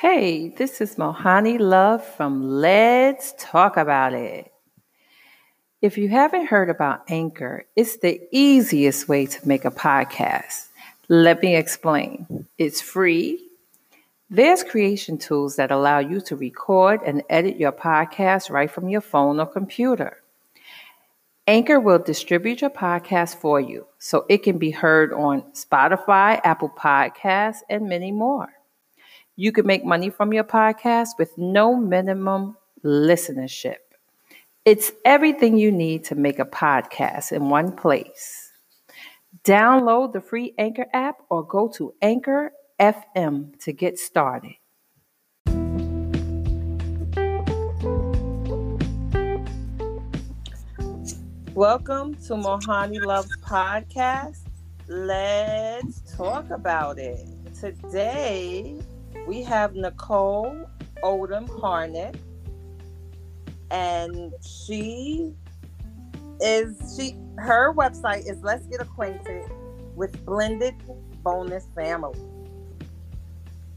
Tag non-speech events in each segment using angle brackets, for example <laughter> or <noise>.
Hey, this is Mohani Love from Let's Talk About It. If you haven't heard about Anchor, it's the easiest way to make a podcast. Let me explain. It's free. There's creation tools that allow you to record and edit your podcast right from your phone or computer. Anchor will distribute your podcast for you so it can be heard on Spotify, Apple Podcasts, and many more. You can make money from your podcast with no minimum listenership. It's everything you need to make a podcast in one place. Download the free Anchor app or go to Anchor FM to get started. Welcome to Mohani Loves Podcast. Let's talk about it. Today, we have Nicole Odom Hardnet, and she is she her website is Let's Get Acquainted with Blended Bonus Family.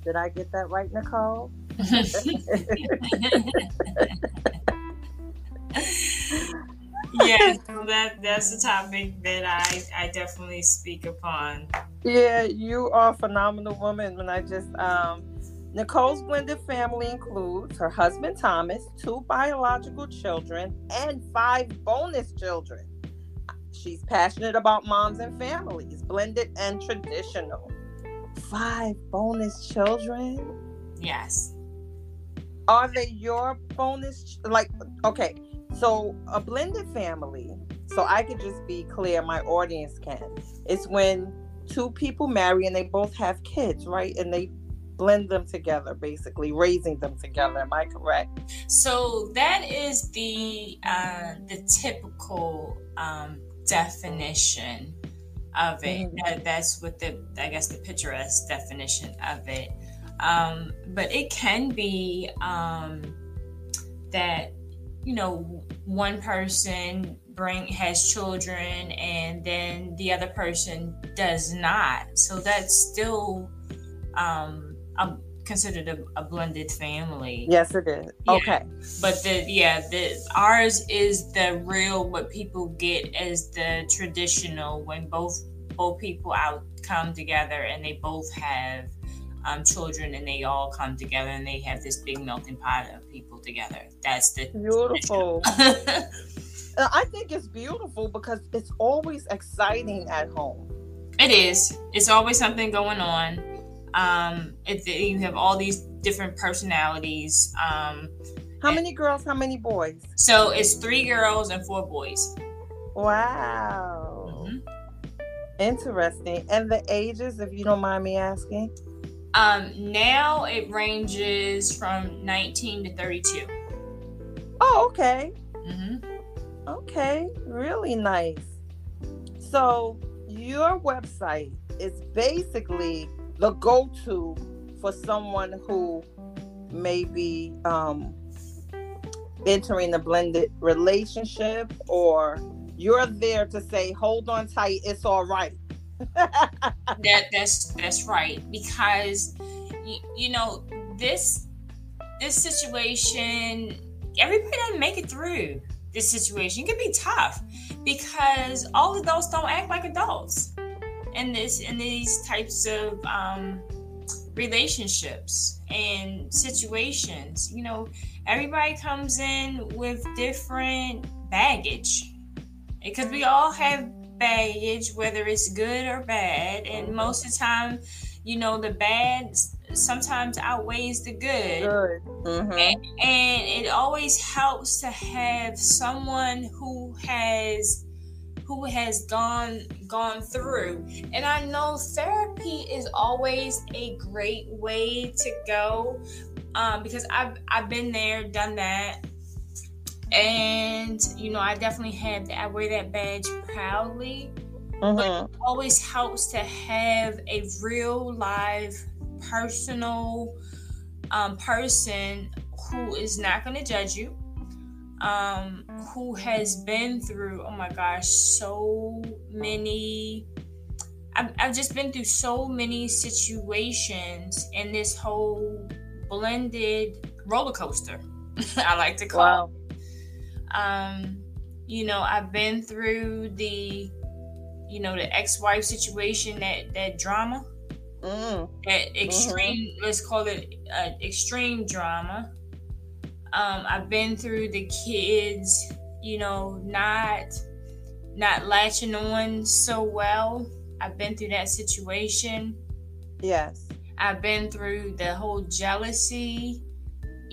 Did I get that right, Nicole? <laughs> <laughs> <laughs> yeah, <laughs> so that that's a topic that I I definitely speak upon. Yeah, you are a phenomenal woman. When I just um, Nicole's blended family includes her husband Thomas, two biological children, and five bonus children. She's passionate about moms and families, blended and traditional. Five bonus children. Yes. Are they your bonus? Like, okay, so a blended family, so I could just be clear, my audience can. It's when two people marry and they both have kids, right? And they blend them together, basically raising them together. Am I correct? So that is the uh, the typical um, definition of it. Mm-hmm. That, that's what the I guess the picturesque definition of it. Um, but it can be um, that you know one person bring has children and then the other person does not. So that's still um a, considered a, a, blended family. Yes it is. Yeah. okay. But the yeah the ours is the real what people get as the traditional when both both people out come together and they both have um, children and they all come together and they have this big melting pot of people together. That's the beautiful. <laughs> I think it's beautiful because it's always exciting at home. It is. It's always something going on. Um, it, you have all these different personalities. Um, how many girls? How many boys? So it's three girls and four boys. Wow. Mm-hmm. Interesting. And the ages, if you don't mind me asking? Um, now it ranges from 19 to 32. Oh, okay. Mm-hmm. Okay, really nice. So, your website is basically the go to for someone who may be um, entering a blended relationship, or you're there to say, hold on tight, it's all right that that's that's right because you, you know this this situation everybody doesn't make it through this situation. It can be tough because all adults don't act like adults in this in these types of um, relationships and situations. You know everybody comes in with different baggage because we all have baggage, whether it's good or bad. And most of the time, you know, the bad sometimes outweighs the good. good. Mm-hmm. And, and it always helps to have someone who has who has gone gone through and i know therapy is always a great way to go um, because i've i've been there done that and you know i definitely have that i wear that badge proudly mm-hmm. but it always helps to have a real live personal um, person who is not going to judge you um, who has been through oh my gosh so many I've, I've just been through so many situations in this whole blended roller coaster. <laughs> I like to call. Wow. Um, you know, I've been through the, you know, the ex-wife situation, that that drama, mm. that extreme. Mm-hmm. Let's call it uh, extreme drama. Um, I've been through the kids, you know, not not latching on so well. I've been through that situation. Yes. I've been through the whole jealousy,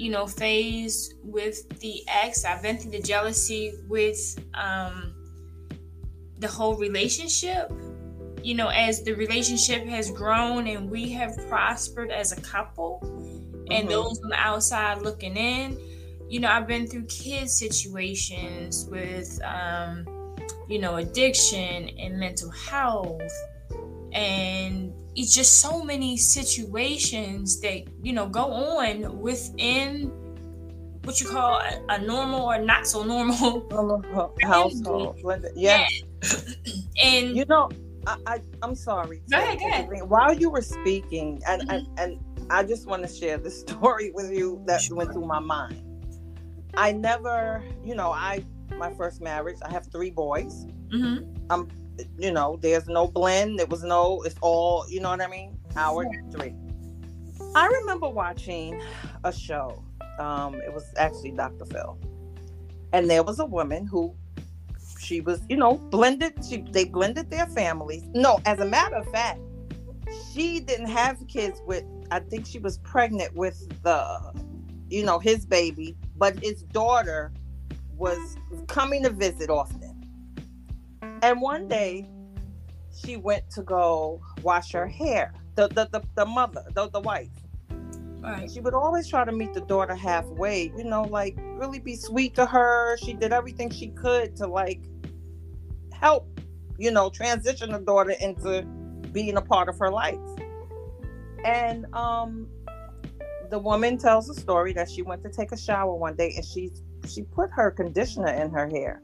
you know, phase with the ex. I've been through the jealousy with um, the whole relationship. You know, as the relationship has grown and we have prospered as a couple, mm-hmm. and those on the outside looking in, you know, I've been through kid situations with, um, you know, addiction and mental health and it's just so many situations that you know go on within what you call a, a normal or not so normal, <laughs> normal household. Yeah. and you know, I, I am sorry. Go ahead, go ahead. While you were speaking, and, mm-hmm. and and I just want to share the <laughs> story with you that sure. went through my mind. I never, you know, I my first marriage. I have three boys. Mm-hmm. I'm you know, there's no blend. There was no, it's all, you know what I mean? Hour three. I remember watching a show. Um, it was actually Dr. Phil. And there was a woman who she was, you know, blended. She they blended their families. No, as a matter of fact, she didn't have kids with I think she was pregnant with the, you know, his baby, but his daughter was coming to visit often. And one day she went to go wash her hair. The the the, the mother, the, the wife. Right. She would always try to meet the daughter halfway, you know, like really be sweet to her. She did everything she could to like help, you know, transition the daughter into being a part of her life. And um the woman tells a story that she went to take a shower one day and she she put her conditioner in her hair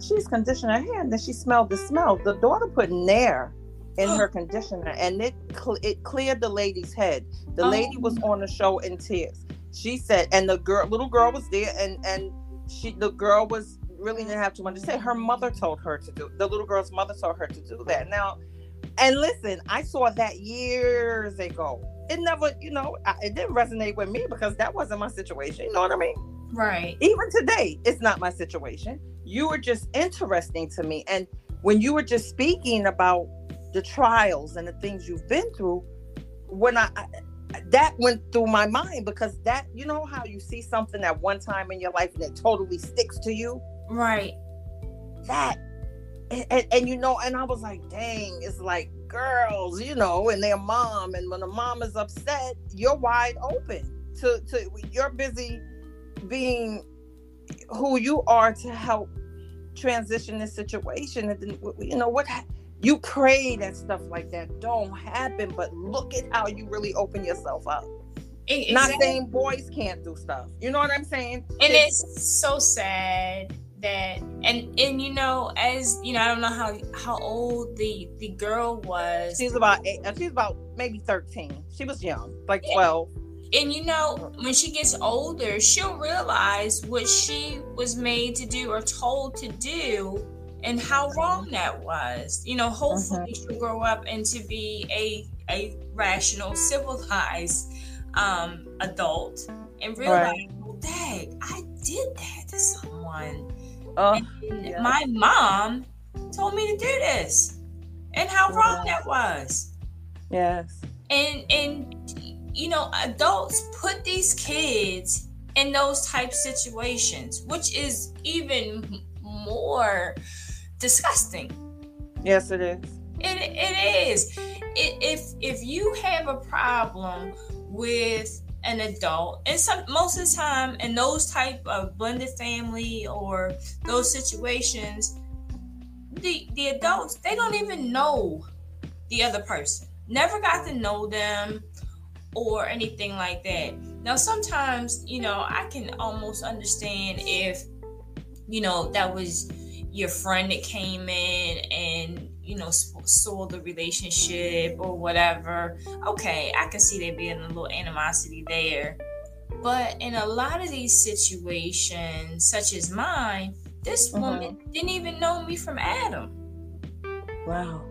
she's conditioning her hair and then she smelled the smell. The daughter put Nair in oh. her conditioner and it cl- it cleared the lady's head. The oh. lady was on the show in tears. She said, and the girl, little girl was there, and and she, the girl was really didn't have too much to say. Her mother told her to do. The little girl's mother told her to do that. Now, and listen, I saw that years ago. It never, you know, I, it didn't resonate with me because that wasn't my situation. You know what I mean? Right. Even today, it's not my situation. You were just interesting to me. And when you were just speaking about the trials and the things you've been through, when I, I that went through my mind because that you know how you see something at one time in your life and it totally sticks to you right that and, and, and, you know and i was like dang it's like girls you know and their mom and when the mom is upset you're wide open to to you're busy being who you are to help transition this situation. And then you know what you pray that stuff like that don't happen but look at how you really open yourself up. Exactly. not saying boys can't do stuff. You know what i'm saying? And it's, it's so sad that and and you know as you know i don't know how how old the the girl was. She's about eight, uh, she's about maybe 13 she was young like 12 and you know, when she gets older, she'll realize what she was made to do or told to do and how wrong that was. You know, hopefully mm-hmm. she'll grow up and to be a a rational, civilized um, adult and realize, right. well, dang, I did that to someone. Oh, yeah. My mom told me to do this, and how yeah. wrong that was. Yes. And and you know, adults put these kids in those type situations, which is even more disgusting. Yes, it is. It, it is. It, if if you have a problem with an adult, and some most of the time in those type of blended family or those situations, the the adults they don't even know the other person. Never got to know them or anything like that. Now, sometimes, you know, I can almost understand if, you know, that was your friend that came in and, you know, saw the relationship or whatever. Okay, I can see there being a little animosity there. But in a lot of these situations, such as mine, this mm-hmm. woman didn't even know me from Adam. Wow.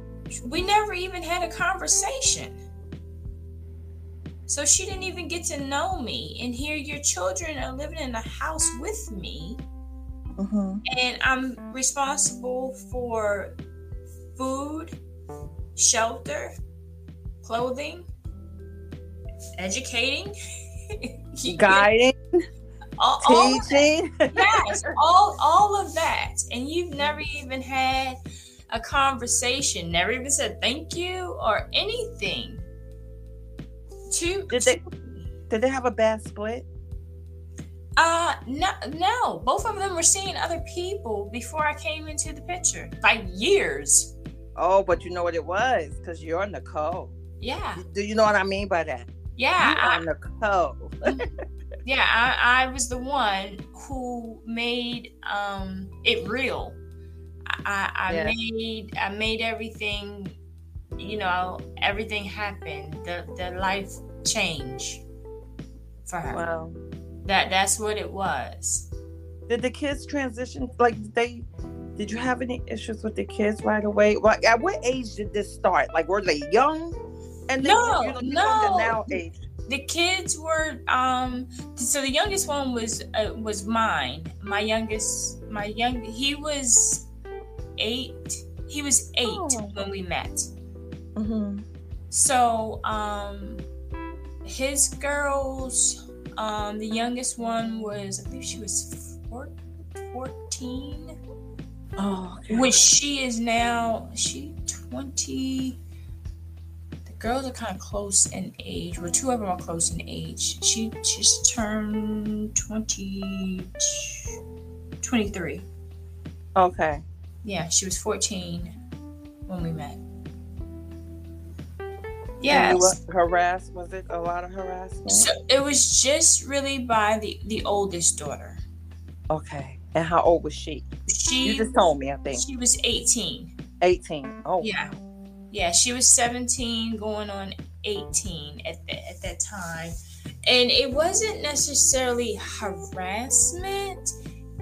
We never even had a conversation. So she didn't even get to know me. And here your children are living in a house with me. Mm-hmm. And I'm responsible for food, shelter, clothing, educating, <laughs> guiding, all, teaching. All <laughs> yes, all all of that. And you've never even had a conversation, never even said thank you or anything. To did they did they have a bad split? Uh no no. Both of them were seeing other people before I came into the picture. By years. Oh, but you know what it was? Because you're Nicole. Yeah. Do you know what I mean by that? Yeah. I, Nicole. <laughs> yeah, I, I was the one who made um it real. I, I yeah. made I made everything, you know, everything happened. The the life change for her. Wow. That that's what it was. Did the kids transition like they did you have any issues with the kids right away? Like at what age did this start? Like were they young? And then, no, you know, no. now age. The kids were um so the youngest one was uh, was mine. My youngest my young he was 8. He was 8 oh. when we met. Mm-hmm. So um his girls um the youngest one was I think she was four, 14 Oh, okay. which she is now she 20 the girls are kind of close in age well two of them are close in age. She just turned 20 23 okay. Yeah she was 14 when we met yeah harassed was it a lot of harassment so it was just really by the the oldest daughter okay and how old was she? She you just told me, I think. She was 18. 18. Oh. Yeah. Yeah, she was 17 going on 18 at, the, at that time. And it wasn't necessarily harassment.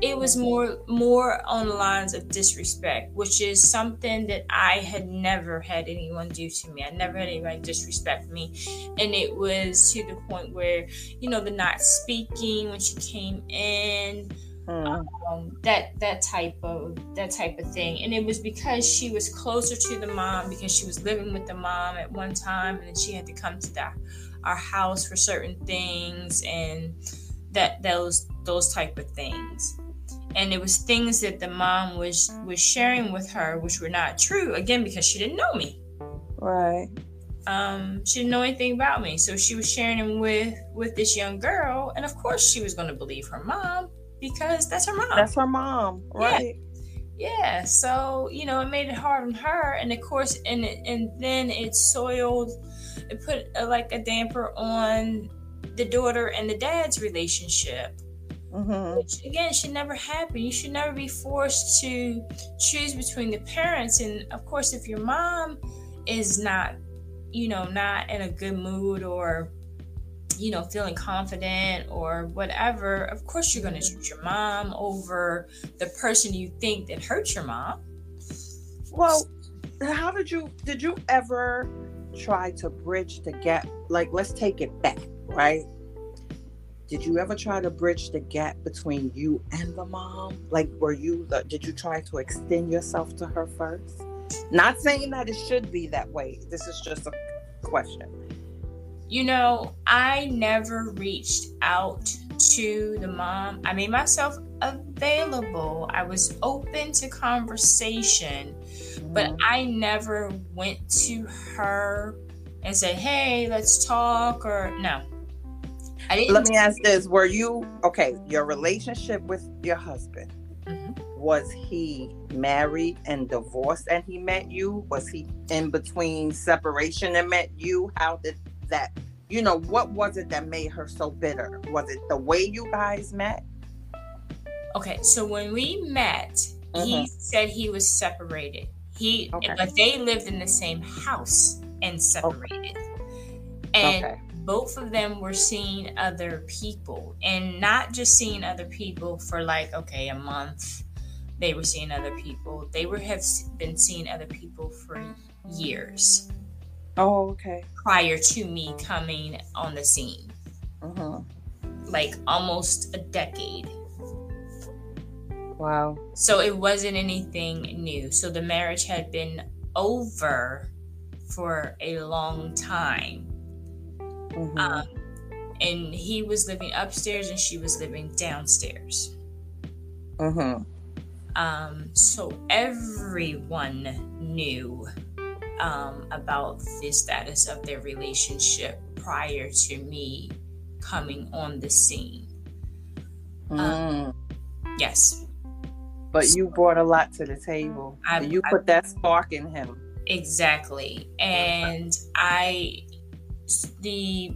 It was more more on the lines of disrespect, which is something that I had never had anyone do to me. I never had anybody disrespect me. And it was to the point where, you know, the not speaking when she came in, Mm. Um, that that type of that type of thing and it was because she was closer to the mom because she was living with the mom at one time and then she had to come to the, our house for certain things and that those those type of things and it was things that the mom was was sharing with her which were not true again because she didn't know me right um she didn't know anything about me so she was sharing them with with this young girl and of course she was going to believe her mom because that's her mom. That's her mom, right? Yeah. yeah. So you know, it made it hard on her, and of course, and and then it soiled. It put a, like a damper on the daughter and the dad's relationship. Mm-hmm. Which again should never happen. You should never be forced to choose between the parents. And of course, if your mom is not, you know, not in a good mood or you know, feeling confident or whatever, of course you're going to choose your mom over the person you think that hurt your mom. Well, how did you did you ever try to bridge the gap? Like, let's take it back, right? Did you ever try to bridge the gap between you and the mom? Like, were you did you try to extend yourself to her first? Not saying that it should be that way. This is just a question you know, I never reached out to the mom. I made myself available. I was open to conversation, mm-hmm. but I never went to her and said, "Hey, let's talk." Or no. Let me ask this: Were you okay? Your relationship with your husband mm-hmm. was he married and divorced, and he met you? Was he in between separation and met you? How did that you know what was it that made her so bitter was it the way you guys met okay so when we met mm-hmm. he said he was separated he okay. but they lived in the same house and separated okay. and okay. Both of them were seeing other people and not just seeing other people for like okay a month. They were seeing other people. They were have been seeing other people for years. Oh okay. Prior to me coming on the scene. Uh-huh. like almost a decade. Wow. So it wasn't anything new. So the marriage had been over for a long time Mm-hmm. Um, and he was living upstairs and she was living downstairs. Mm-hmm. Um, so everyone knew um, about the status of their relationship prior to me coming on the scene. Um, mm. yes. But you brought a lot to the table. I, you put I, that spark in him. Exactly. And I the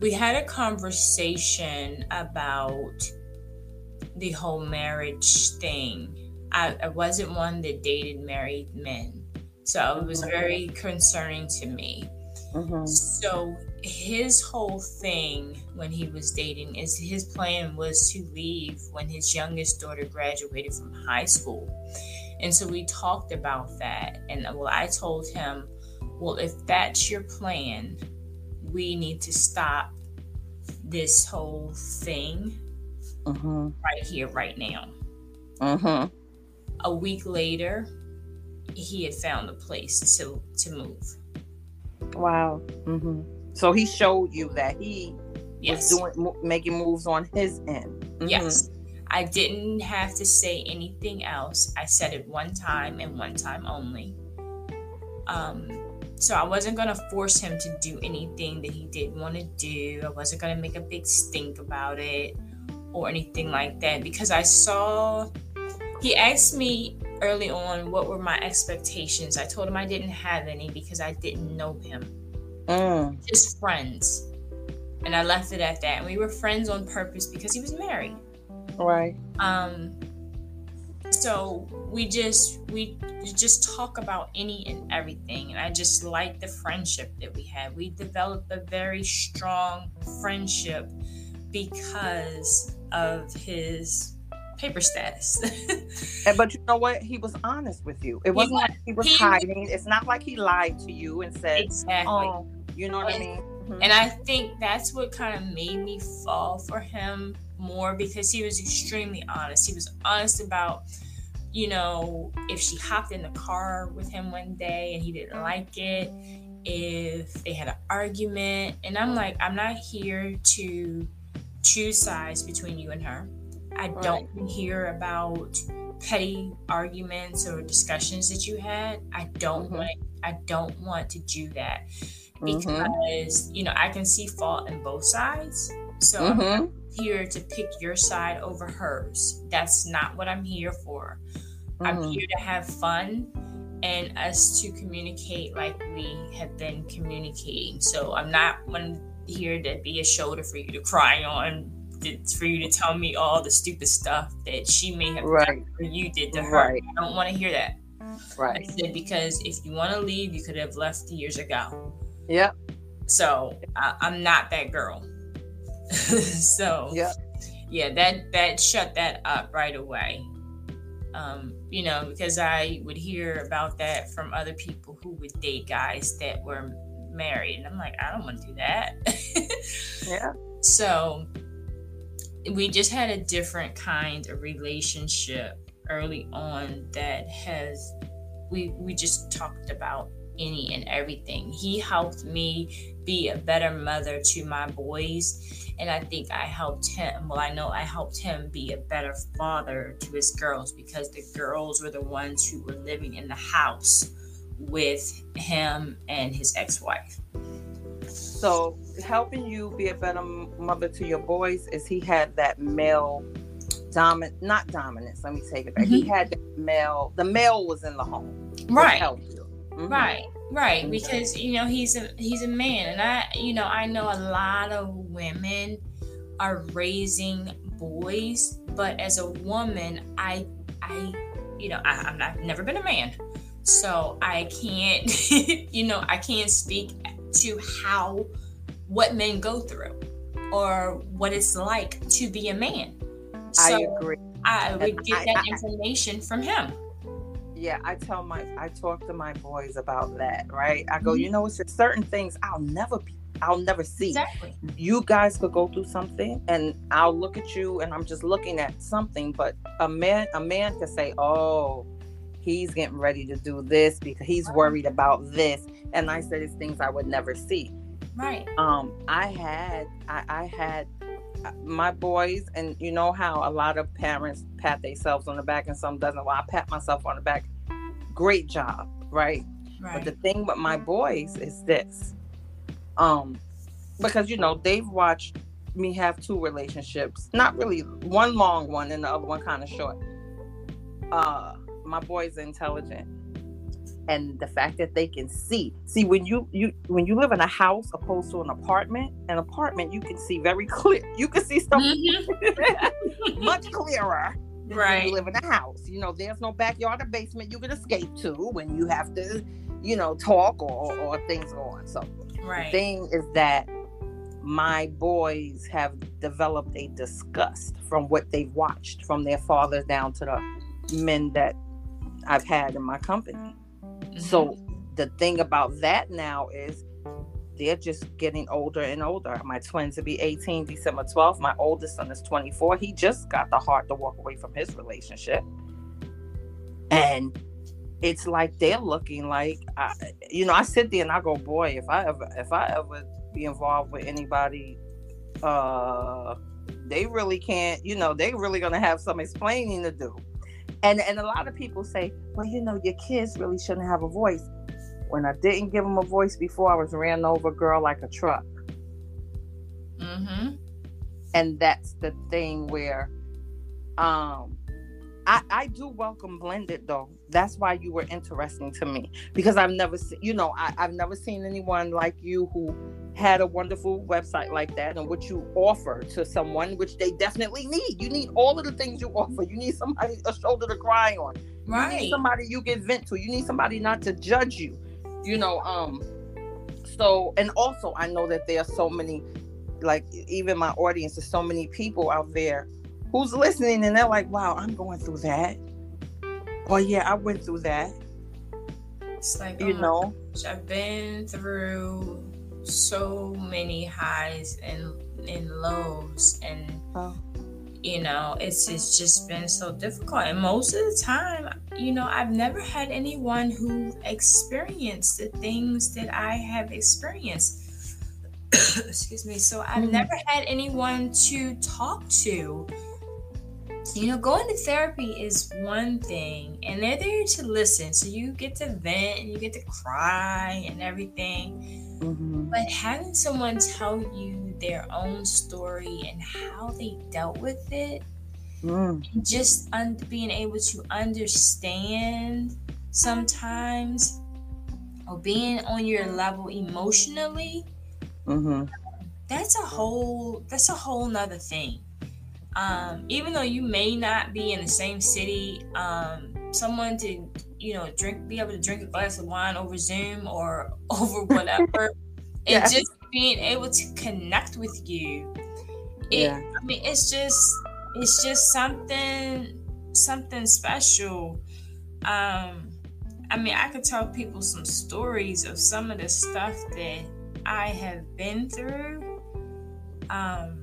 we had a conversation about the whole marriage thing. I, I wasn't one that dated married men, so it was very concerning to me. Mm-hmm. So his whole thing when he was dating is his plan was to leave when his youngest daughter graduated from high school. And so we talked about that. And well, I told him, well, if that's your plan, we need to stop this whole thing uh-huh. right here, right now. Uh-huh. A week later, he had found a place to to move. Wow. Mm-hmm. So he showed you that he yes. was doing making moves on his end. Mm-hmm. Yes. I didn't have to say anything else. I said it one time and one time only. Um, so I wasn't going to force him to do anything that he didn't want to do. I wasn't going to make a big stink about it or anything like that because I saw he asked me early on what were my expectations. I told him I didn't have any because I didn't know him. Mm. Just friends. And I left it at that. And we were friends on purpose because he was married. Right. Um so we just we just talk about any and everything and i just like the friendship that we had. We developed a very strong friendship because of his paper status. <laughs> And but you know what? He was honest with you. It wasn't like he was he, hiding. It's not like he lied to you and said exactly. Oh, you know what and, i mean? Mm-hmm. and i think that's what kind of made me fall for him more because he was extremely honest he was honest about you know, if she hopped in the car with him one day and he didn't like it, if they had an argument. And I'm like, I'm not here to choose sides between you and her. I don't hear about petty arguments or discussions that you had. I don't mm-hmm. want I don't want to do that mm-hmm. because mm-hmm. you know I can see fault in both sides. So mm-hmm here to pick your side over hers. That's not what I'm here for. Mm-hmm. I'm here to have fun and us to communicate like we have been communicating. So I'm not one here to be a shoulder for you to cry on, for you to tell me all the stupid stuff that she may have right. done or you did to her. Right. I don't want to hear that. Right. I said because if you want to leave, you could have left years ago. Yep. So I, I'm not that girl. <laughs> so yeah, yeah, that that shut that up right away. Um, you know, because I would hear about that from other people who would date guys that were married, and I'm like, I don't want to do that. <laughs> yeah. So we just had a different kind of relationship early on that has we we just talked about any and everything. He helped me be a better mother to my boys and I think I helped him. Well, I know I helped him be a better father to his girls because the girls were the ones who were living in the house with him and his ex wife. So, helping you be a better mother to your boys is he had that male dominant, not dominance, let me take it back. Mm-hmm. He had the male, the male was in the home. Right. Mm-hmm. Right. Right, because you know he's a he's a man, and I you know I know a lot of women are raising boys, but as a woman, I I you know I, I'm not I've never been a man, so I can't <laughs> you know I can't speak to how what men go through or what it's like to be a man. So I agree. I would get that information from him. Yeah, I tell my I talk to my boys about that, right? I go, mm-hmm. you know, it's certain things I'll never be I'll never see. Exactly. You guys could go through something and I'll look at you and I'm just looking at something, but a man a man could say, "Oh, he's getting ready to do this because he's worried about this." And I said it's things I would never see. Right. Um I had I, I had my boys and you know how a lot of parents pat themselves on the back and some doesn't well i pat myself on the back great job right, right. but the thing with my boys is this um, because you know they've watched me have two relationships, not really one long one and the other one kind of short. Uh, my boy's intelligent, and the fact that they can see, see when you you when you live in a house opposed to an apartment, an apartment you can see very clear. You can see stuff mm-hmm. <laughs> much clearer. Right. you live in a house. You know, there's no backyard or basement you can escape to when you have to, you know, talk or, or things go on. So Right. The thing is that my boys have developed a disgust from what they've watched from their fathers down to the men that I've had in my company. Mm-hmm. So the thing about that now is they're just getting older and older. My twins will be 18 December 12th. My oldest son is 24. He just got the heart to walk away from his relationship. And it's like they're looking like I, you know i sit there and i go boy if i ever if i ever be involved with anybody uh they really can't you know they really gonna have some explaining to do and and a lot of people say well you know your kids really shouldn't have a voice when i didn't give them a voice before i was ran over girl like a truck mm-hmm. and that's the thing where um I, I do welcome blended though. That's why you were interesting to me because I've never seen, you know, I, I've never seen anyone like you who had a wonderful website like that and what you offer to someone, which they definitely need. You need all of the things you offer. You need somebody a shoulder to cry on. Right. You need somebody you can vent to. You need somebody not to judge you. You know, um, so and also I know that there are so many, like even my audience, there's so many people out there who's listening and they're like, wow, I'm going through that. Oh yeah, I went through that. It's like you oh know, gosh, I've been through so many highs and and lows, and oh. you know, it's it's just been so difficult. And most of the time, you know, I've never had anyone who experienced the things that I have experienced. <coughs> Excuse me. So I've mm-hmm. never had anyone to talk to you know, going to therapy is one thing, and they're there to listen. So you get to vent and you get to cry and everything. Mm-hmm. But having someone tell you their own story and how they dealt with it, mm. just un- being able to understand sometimes or being on your level emotionally, mm-hmm. that's a whole that's a whole nother thing um, even though you may not be in the same city, um, someone to you know drink, be able to drink a glass of wine over Zoom or <laughs> over whatever, <laughs> yeah. and just being able to connect with you. It, yeah. I mean, it's just it's just something something special. Um, I mean, I could tell people some stories of some of the stuff that I have been through. Um,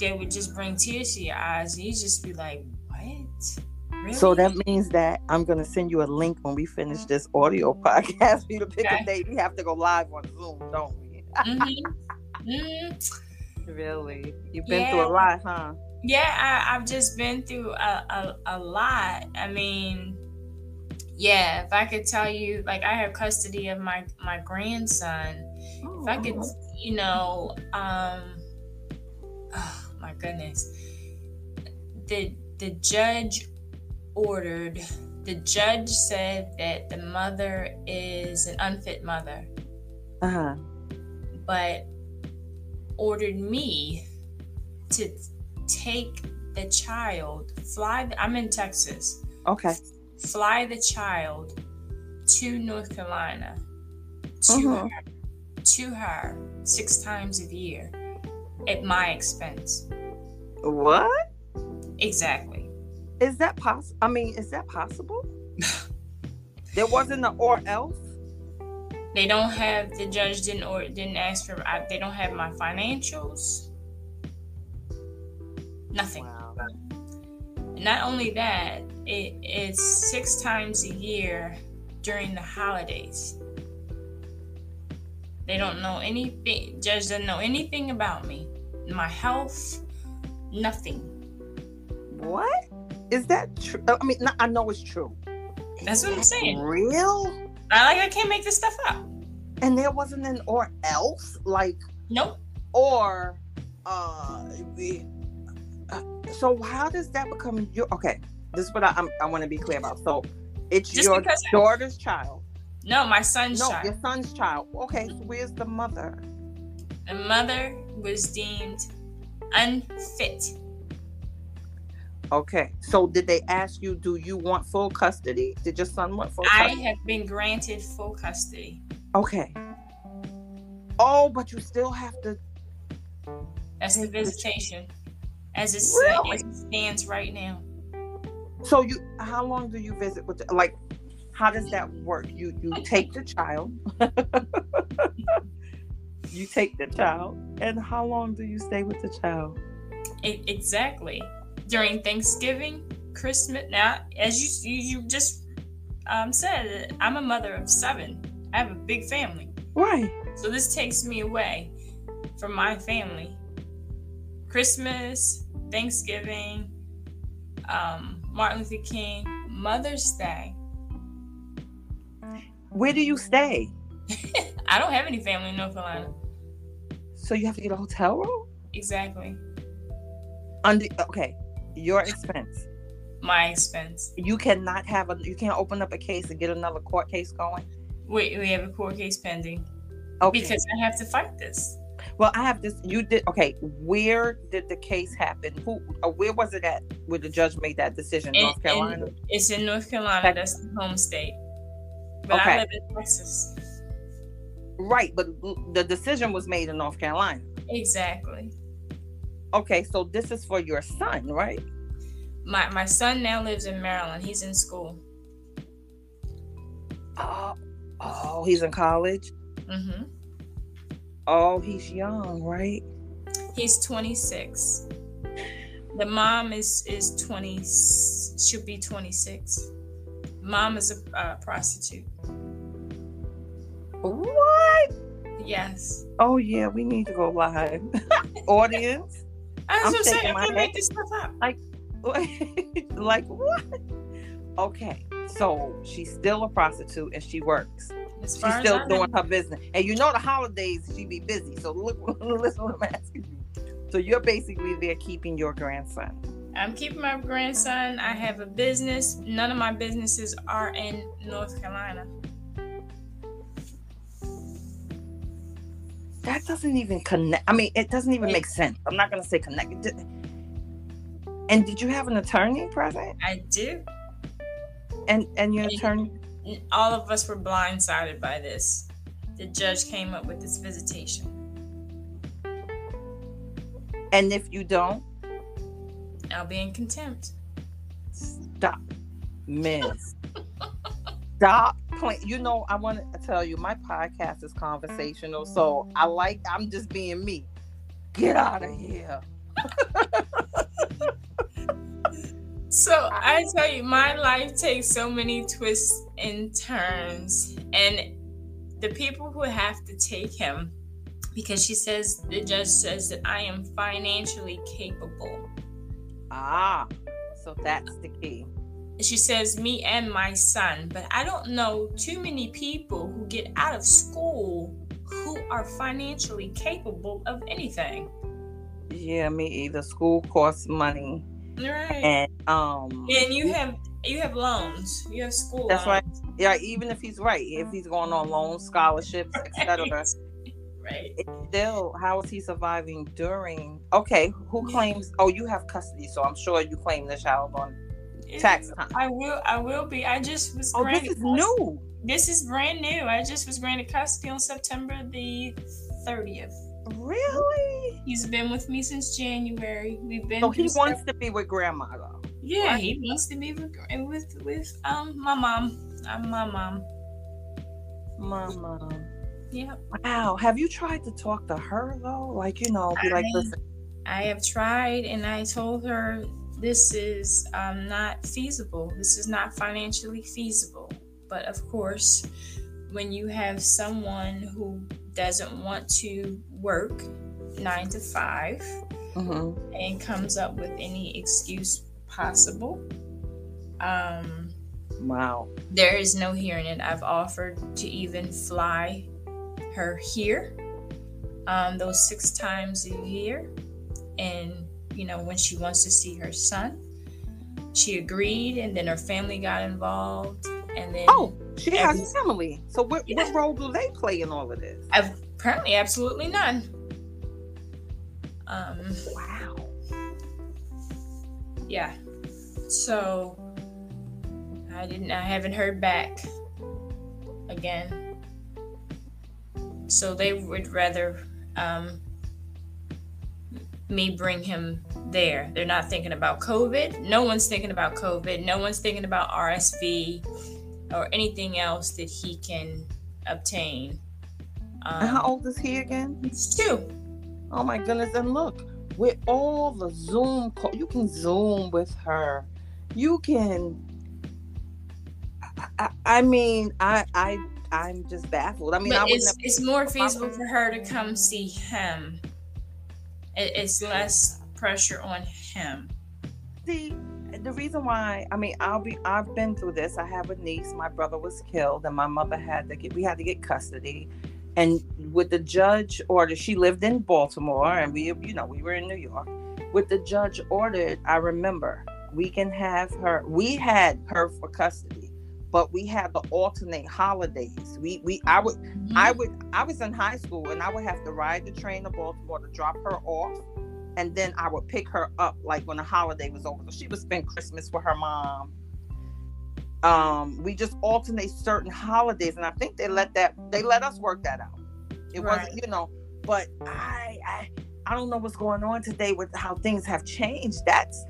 they would just bring tears to your eyes and you just be like, what? Really? So that means that I'm gonna send you a link when we finish this audio <laughs> podcast for you to pick okay. a date. We have to go live on Zoom, don't we? mm-hmm. mm-hmm. Really? You've been yeah. through a lot, huh? Yeah, I, have just been through a, a, a lot. I mean, yeah, if I could tell you, like I have custody of my my grandson. Oh. If I could, oh. you know, um, oh, my goodness. The the judge ordered the judge said that the mother is an unfit mother. Uh-huh. But ordered me to take the child, fly the, I'm in Texas. Okay. Fly the child to North Carolina to uh-huh. her to her six times a year at my expense. What? Exactly. Is that possible? I mean, is that possible? <laughs> there wasn't an or else. They don't have the judge didn't or didn't ask for. I, they don't have my financials. Nothing. Wow. Not only that, it's six times a year during the holidays. They don't know anything. Judge doesn't know anything about me, my health, nothing. What is that true? I mean, I know it's true. That's what I'm saying. Real? I like I can't make this stuff up. And there wasn't an or else like nope. Or uh, uh so how does that become your okay? This is what I, I'm, i want to be clear about. So it's Just your daughter's I, child. No, my son's no, child. your son's child. Okay, so where's the mother? The mother was deemed unfit. Okay, so did they ask you, do you want full custody? Did your son want full I have been granted full custody. Okay. Oh, but you still have to. That's the visitation, as it, really? as it stands right now. So you, how long do you visit with? The, like, how does that work? You you <laughs> take the child. <laughs> you take the child, and how long do you stay with the child? It, exactly during Thanksgiving, Christmas. Now, as you you, you just um, said, I'm a mother of seven. I have a big family. Right. So this takes me away from my family. Christmas, Thanksgiving, um, Martin Luther King, Mother's Day. Where do you stay? <laughs> I don't have any family in North Carolina. So you have to get a hotel room? Exactly. Under okay, your expense. My expense. You cannot have a you can't open up a case and get another court case going. We we have a court case pending. Okay. Because I have to fight this. Well, I have this. You did okay. Where did the case happen? Who? Uh, where was it at? Where the judge made that decision? In, North Carolina. In, it's in North Carolina. That's the home state. But okay. I live in Texas. Right, but the decision was made in North Carolina. Exactly. Okay, so this is for your son, right? My my son now lives in Maryland. He's in school. Oh, oh, he's in college. Mm-hmm. Oh, he's young, right? He's 26. The mom is is 20. Should be 26. Mom is a uh, prostitute. What? Yes. Oh yeah, we need to go live. <laughs> Audience. I'm what I'm saying. I make this stuff up. Like, <laughs> like what? Okay, so she's still a prostitute and she works. She's still doing her business, and you know the holidays she be busy. So look, <laughs> listen what I'm asking you. So you're basically there keeping your grandson. I'm keeping my grandson. I have a business. None of my businesses are in North Carolina. That doesn't even connect. I mean, it doesn't even make sense. I'm not going to say connect. And did you have an attorney present? I do. And and your attorney? All of us were blindsided by this. The judge came up with this visitation. And if you don't? I'll be in contempt. Stop, Miss. Stop playing. You know, I want to tell you, my podcast is conversational, so I like. I'm just being me. Get out of here. so I tell you, my life takes so many twists and turns, and the people who have to take him because she says the judge says that I am financially capable. Ah, so that's the key. She says, me and my son, but I don't know too many people who get out of school who are financially capable of anything. Yeah, me either. School costs money. Right. And um And you have you have loans. You have school. That's loans. right. Yeah, even if he's right, if he's going on loans, scholarships, etc. right. <laughs> Still, how is he surviving during? Okay, who claims? Oh, you have custody, so I'm sure you claim the child on. Tax time. I will. I will be. I just was. Oh, this is new. This is brand new. I just was granted custody on September the thirtieth. Really? He's been with me since January. We've been. So he wants to be with grandma though. Yeah, right? he wants to be with with, with um my mom. I'm my mom. My mom. Yeah. Wow. Have you tried to talk to her though? Like you know, be I, like, listen. I have tried, and I told her this is um, not feasible. This is not financially feasible. But of course, when you have someone who doesn't want to work nine to 5 mm-hmm. and comes up with any excuse possible, um, wow, there is no hearing it. I've offered to even fly her here um, those six times a year, and you know when she wants to see her son, she agreed, and then her family got involved, and then oh, she every, has family. So what, yeah. what role do they play in all of this? Apparently, absolutely none. Um, wow. Yeah. So I didn't. I haven't heard back again. So they would rather um, me bring him there. They're not thinking about COVID. No one's thinking about COVID. No one's thinking about RSV or anything else that he can obtain. Um, how old is he again? He's two. Oh my goodness! And look, with all the Zoom, call, you can Zoom with her. You can. I, I mean, I, I, I'm just baffled. I mean, I it's, it's more feasible for her to come see him. It, it's less pressure on him. See, the reason why I mean I'll be I've been through this. I have a niece. My brother was killed, and my mother had to get we had to get custody. And with the judge order, she lived in Baltimore, and we you know we were in New York. With the judge ordered, I remember we can have her. We had her for custody, but we had to alternate holidays. We we I would mm-hmm. I would I was in high school, and I would have to ride the train to Baltimore to drop her off and then I would pick her up like when the holiday was over. So she would spend Christmas with her mom. Um, we just alternate certain holidays, and I think they let that they let us work that out. It right. wasn't, you know, but I, I I don't know what's going on today with how things have changed. That's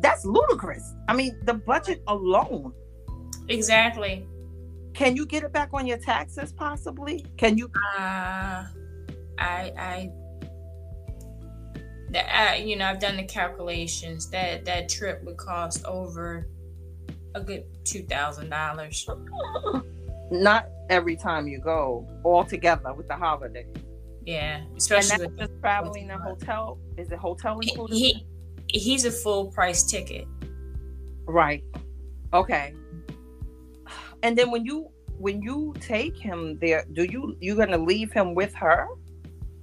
that's ludicrous. I mean, the budget alone. Exactly. Can you get it back on your taxes possibly? Can you uh I I that uh, you know I've done the calculations that that trip would cost over a good two thousand dollars. Not every time you go, all together with the holiday. Yeah, especially and that's just traveling a hotel. Is it hotel included? He, he's a full price ticket. Right. Okay. And then when you when you take him there, do you you gonna leave him with her?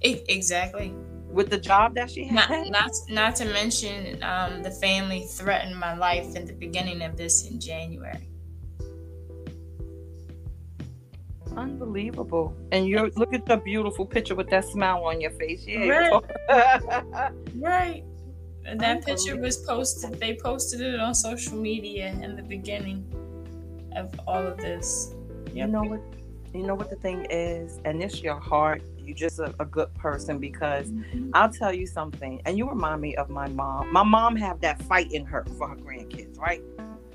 exactly with the job that she had. Not, not, not to mention um, the family threatened my life in the beginning of this in January. Unbelievable. And you look at the beautiful picture with that smile on your face. Yeah. Right. <laughs> right. And that picture was posted, they posted it on social media in the beginning of all of this. Yep. You know what you know what the thing is, and it's your heart You're just a, a good person because mm-hmm. I'll tell you something, and you remind me of my mom. My mom have that fight in her for her grandkids, right?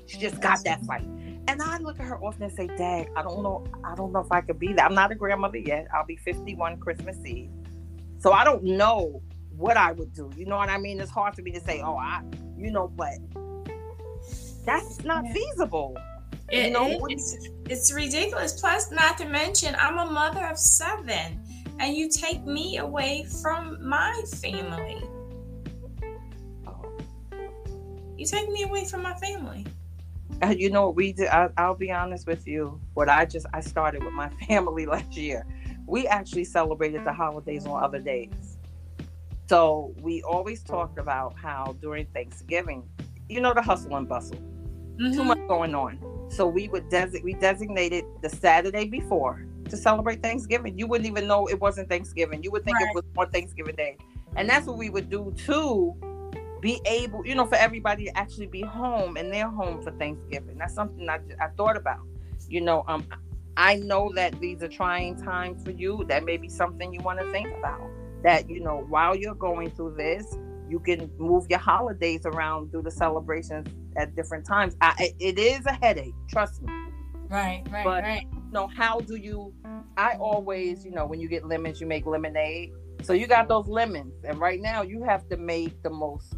She just got that fight. And I look at her often and say, Dad, I don't know, I don't know if I could be that. I'm not a grandmother yet. I'll be 51 Christmas Eve. So I don't know what I would do. You know what I mean? It's hard for me to say, oh, I, you know, but that's not yeah. feasible. It, you know, it, it's, it's ridiculous. Plus, not to mention, I'm a mother of seven and you take me away from my family. You take me away from my family. Uh, you know what we did? I, I'll be honest with you. What I just I started with my <laughs> family last year. We actually celebrated the holidays on other days. So we always talked about how during Thanksgiving, you know, the hustle and bustle, mm-hmm. too much going on. So we would designate we designated the Saturday before to celebrate Thanksgiving. You wouldn't even know it wasn't Thanksgiving. You would think right. it was on Thanksgiving Day. And that's what we would do too be able, you know, for everybody to actually be home and they're home for Thanksgiving. That's something I, I thought about. You know, um, I know that these are trying times for you. That may be something you want to think about. That, you know, while you're going through this, you can move your holidays around, do the celebrations at different times. I, it is a headache, trust me. Right, right, but, right. You know, how do you? I always, you know, when you get lemons, you make lemonade. So you got those lemons, and right now you have to make the most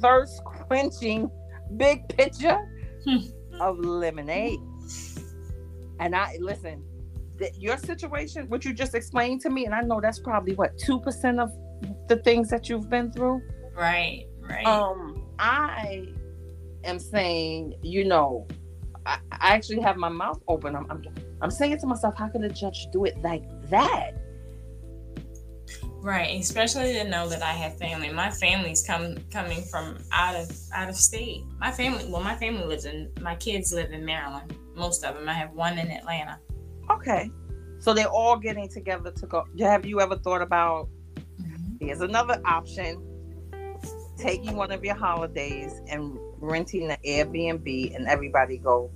thirst quenching big pitcher hmm. <laughs> of lemonade. And I listen, your situation, what you just explained to me, and I know that's probably what two percent of the things that you've been through. Right, right. Um, I am saying, you know, I, I actually have my mouth open. I'm, I'm, I'm saying to myself, how can a judge do it like that? Right, especially to know that I have family. My family's come coming from out of out of state. My family, well, my family lives in. My kids live in Maryland. Most of them. I have one in Atlanta. Okay, so they're all getting together to go. Have you ever thought about? Mm-hmm. Here's another option: taking one of your holidays and renting an Airbnb, and everybody go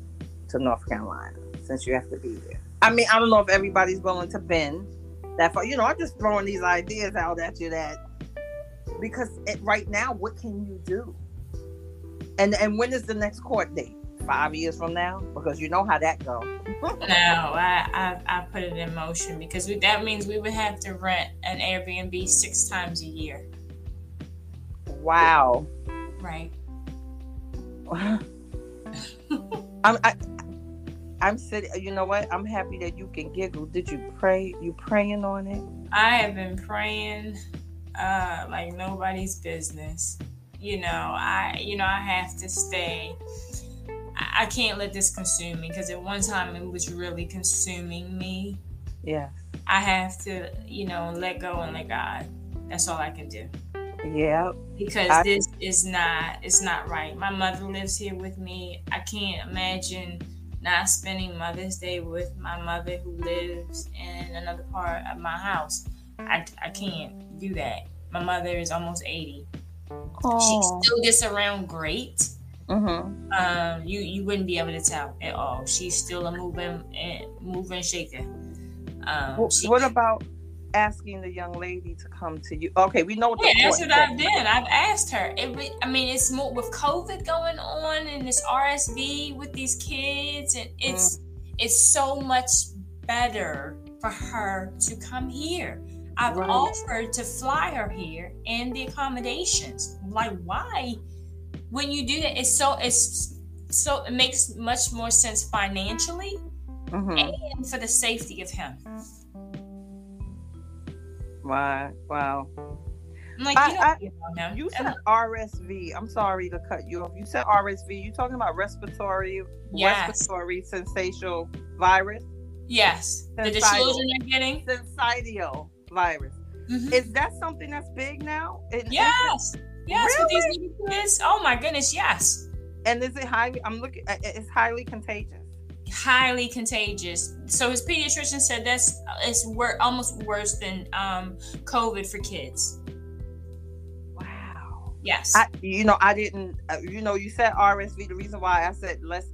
to North Carolina since you have to be there. I mean, I don't know if everybody's willing to bend that far. You know, I'm just throwing these ideas out at you that because it, right now, what can you do? And and when is the next court date? Five years from now, because you know how that goes. <laughs> no, I, I, I put it in motion because we, that means we would have to rent an Airbnb six times a year. Wow. Right. <laughs> I'm, I, I'm sitting. You know what? I'm happy that you can giggle. Did you pray? You praying on it? I have been praying, uh, like nobody's business. You know, I, you know, I have to stay. I, I can't let this consume me because at one time it was really consuming me. Yeah. I have to, you know, let go and let God. That's all I can do. Yeah. Because I, this is not, it's not right. My mother lives here with me. I can't imagine not spending Mother's Day with my mother who lives in another part of my house. I, I can't do that. My mother is almost 80. She still gets around great. Mm-hmm. Um, you you wouldn't be able to tell at all. She's still a moving and moving shaker. Um, what, she, what about asking the young lady to come to you. Okay, we know. Yeah, that's what I've done. I've asked her. It, I mean, it's more with COVID going on and this RSV with these kids, and it's mm. it's so much better for her to come here. I've right. offered to fly her here and the accommodations. Like, why? When you do that, it's so it's so it makes much more sense financially mm-hmm. and for the safety of him. Wow. Wow. I'm like, I, you, I, you said RSV. I'm sorry to cut you off. You said RSV. You talking about respiratory, yes. respiratory syncytial virus? Yes. Syncytial, the children are getting syncytial virus. Mm-hmm. Is that something that's big now? In, yes. Yes. Really? With these kids. Oh my goodness. Yes. And is it highly? I'm looking. It's highly contagious highly contagious. So his pediatrician said that's it's wor- almost worse than um, COVID for kids. Wow. Yes. I, you know, I didn't. Uh, you know, you said RSV. The reason why I said let's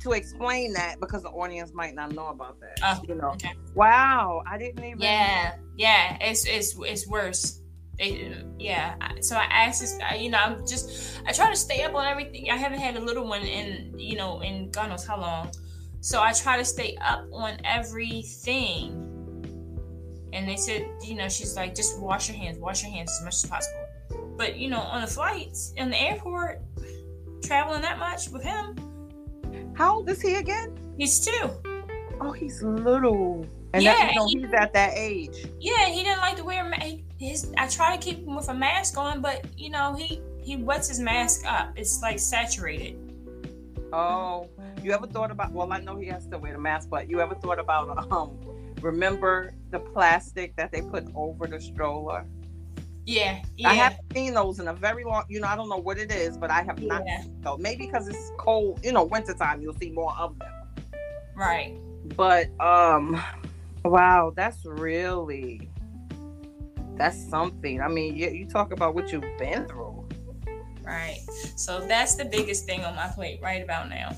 to explain that because the audience might not know about that. Oh, you know. Okay. Wow, I didn't even. Yeah, yeah. It's it's it's worse. They, yeah. So I asked this. You know, I'm just. I try to stay up on everything. I haven't had a little one in you know in God knows how long. So I try to stay up on everything. And they said, you know, she's like, just wash your hands, wash your hands as much as possible. But, you know, on the flights, in the airport, traveling that much with him. How old is he again? He's two. Oh, he's little. And yeah, that, you know, he, he's at that age. Yeah, he didn't like to wear his. I try to keep him with a mask on, but you know, he he wets his mask up. It's like saturated. Oh, you ever thought about? Well, I know he has to wear the mask, but you ever thought about? Um, remember the plastic that they put over the stroller? Yeah, yeah. I haven't seen those in a very long. You know, I don't know what it is, but I have not. yeah. So maybe because it's cold, you know, wintertime, you'll see more of them. Right. But um, wow, that's really that's something. I mean, you, you talk about what you've been through. Right. So that's the biggest thing on my plate right about now.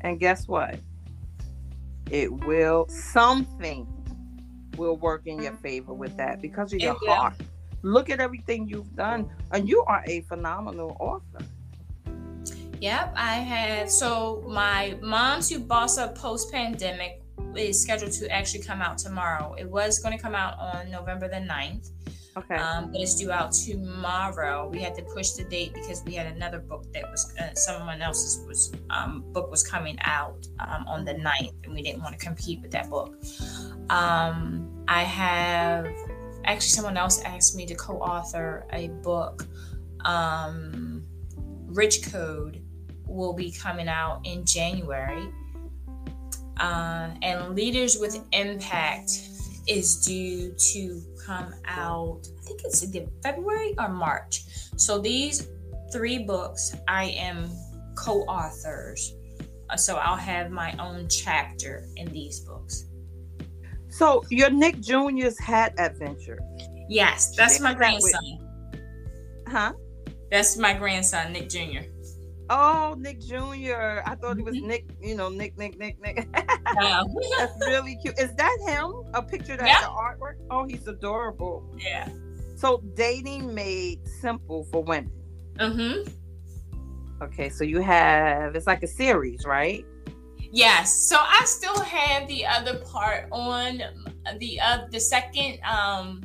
And guess what? It will something will work in your favor with that because of your heart. Look at everything you've done, and you are a phenomenal author. Yep, I have. So my Moms Who Boss Up Post Pandemic is scheduled to actually come out tomorrow. It was going to come out on November the 9th. Okay. Um, but it's due out tomorrow. We had to push the date because we had another book that was uh, someone else's was um, book was coming out um, on the 9th, and we didn't want to compete with that book. Um, I have actually someone else asked me to co-author a book. Um, Rich Code will be coming out in January. Uh, and Leaders with Impact is due to come out, I think it's in February or March. So these three books, I am co authors. Uh, so I'll have my own chapter in these books. So your Nick Jr.'s hat adventure. Yes, that's my grandson. Huh? That's my grandson, Nick Jr. Oh, Nick Jr. I thought it was mm-hmm. Nick, you know, Nick, Nick, Nick, Nick. <laughs> That's really cute. Is that him? A picture that's yeah. the artwork? Oh, he's adorable. Yeah. So dating made simple for women. Mm-hmm. Okay, so you have it's like a series, right? Yes. So I still have the other part on the uh the second um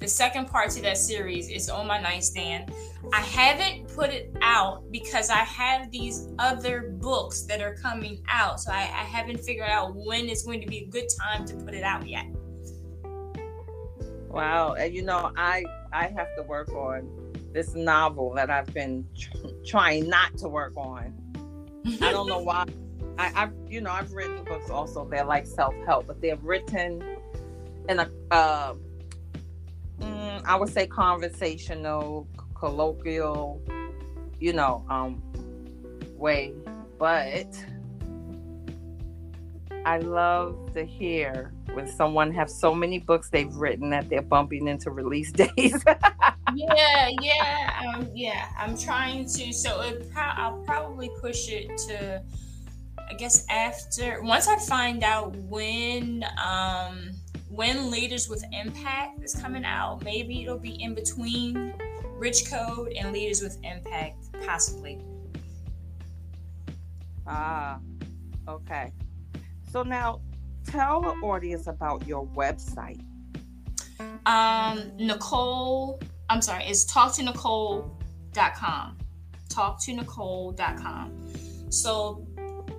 the second part to that series is on my nightstand. I haven't put it out because I have these other books that are coming out. So I, I haven't figured out when it's going to be a good time to put it out yet. Wow. And you know, I I have to work on this novel that I've been tr- trying not to work on. I don't know <laughs> why. I, have you know I've written books also. They're like self help, but they're written in a uh, mm, I would say conversational, colloquial, you know, um, way. But I love to hear when someone have so many books they've written that they're bumping into release <laughs> days. yeah, yeah, um, yeah. I'm trying to. So it I'll probably push it to. I guess after once I find out when um when Leaders with Impact is coming out, maybe it'll be in between Rich Code and Leaders with Impact, possibly. Ah, okay. So now tell the audience about your website. Um, Nicole, I'm sorry, it's talktonicole.com. Talktonicole.com. So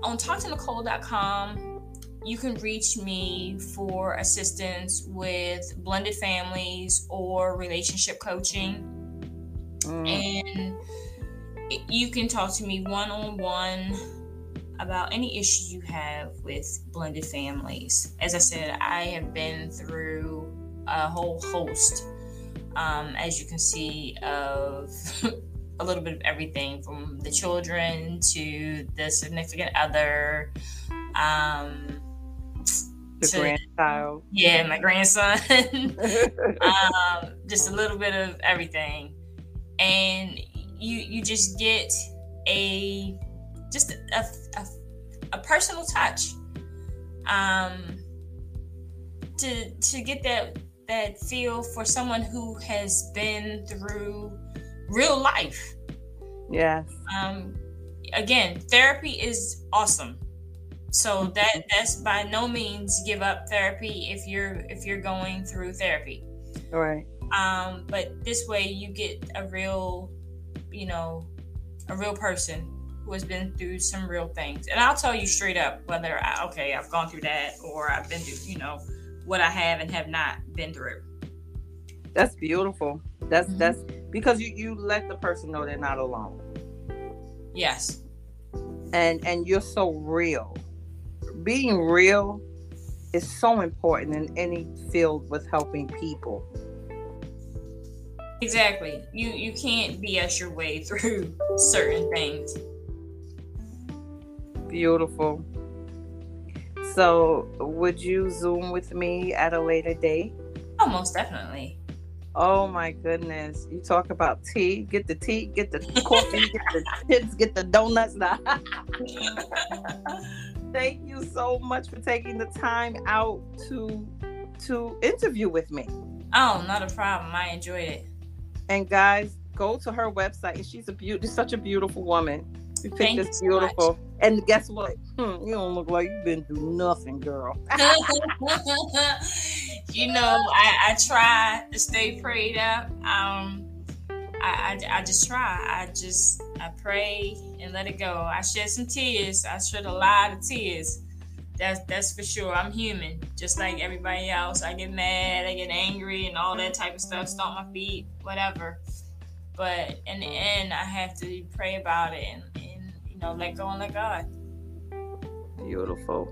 on talktonicole.com, you can reach me for assistance with blended families or relationship coaching. Mm. And you can talk to me one on one about any issue you have with blended families. As I said, I have been through a whole host, um, as you can see, of <laughs> a little bit of everything from the children to the significant other. Um, the to, grandchild. Yeah, my grandson. <laughs> <laughs> um, just a little bit of everything, and you you just get a just a, a, a personal touch um, to to get that that feel for someone who has been through real life. Yes. Um, again, therapy is awesome. So that that's by no means give up therapy if you're if you're going through therapy. All right. Um, but this way you get a real, you know, a real person who has been through some real things. And I'll tell you straight up whether I, okay, I've gone through that or I've been through, you know, what I have and have not been through. That's beautiful. That's mm-hmm. that's because you you let the person know they're not alone. Yes. And and you're so real being real is so important in any field with helping people. Exactly. You you can't BS your way through <laughs> certain things. Beautiful. So, would you Zoom with me at a later date? Oh, most definitely. Oh my goodness. You talk about tea, get the tea, get the coffee, <laughs> get the kids, get the donuts. <laughs> Thank you so much for taking the time out to to interview with me. Oh, not a problem. I enjoyed it. And guys, go to her website. And she's a beauty, such a beautiful woman. You picked this beautiful. So and guess what? Hmm, you don't look like you've been doing nothing, girl. <laughs> <laughs> you know, I, I try to stay prayed up. Um, I, I, I just try. I just I pray and let it go. I shed some tears. I shed a lot of tears. That's that's for sure. I'm human, just like everybody else. I get mad, I get angry, and all that type of stuff. Stomp my feet, whatever. But in the end, I have to pray about it and, and you know let go and let God. Beautiful.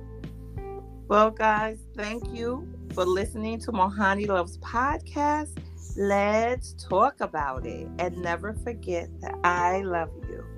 Well, guys, thank you for listening to Mohani Loves podcast. Let's talk about it and never forget that I love you.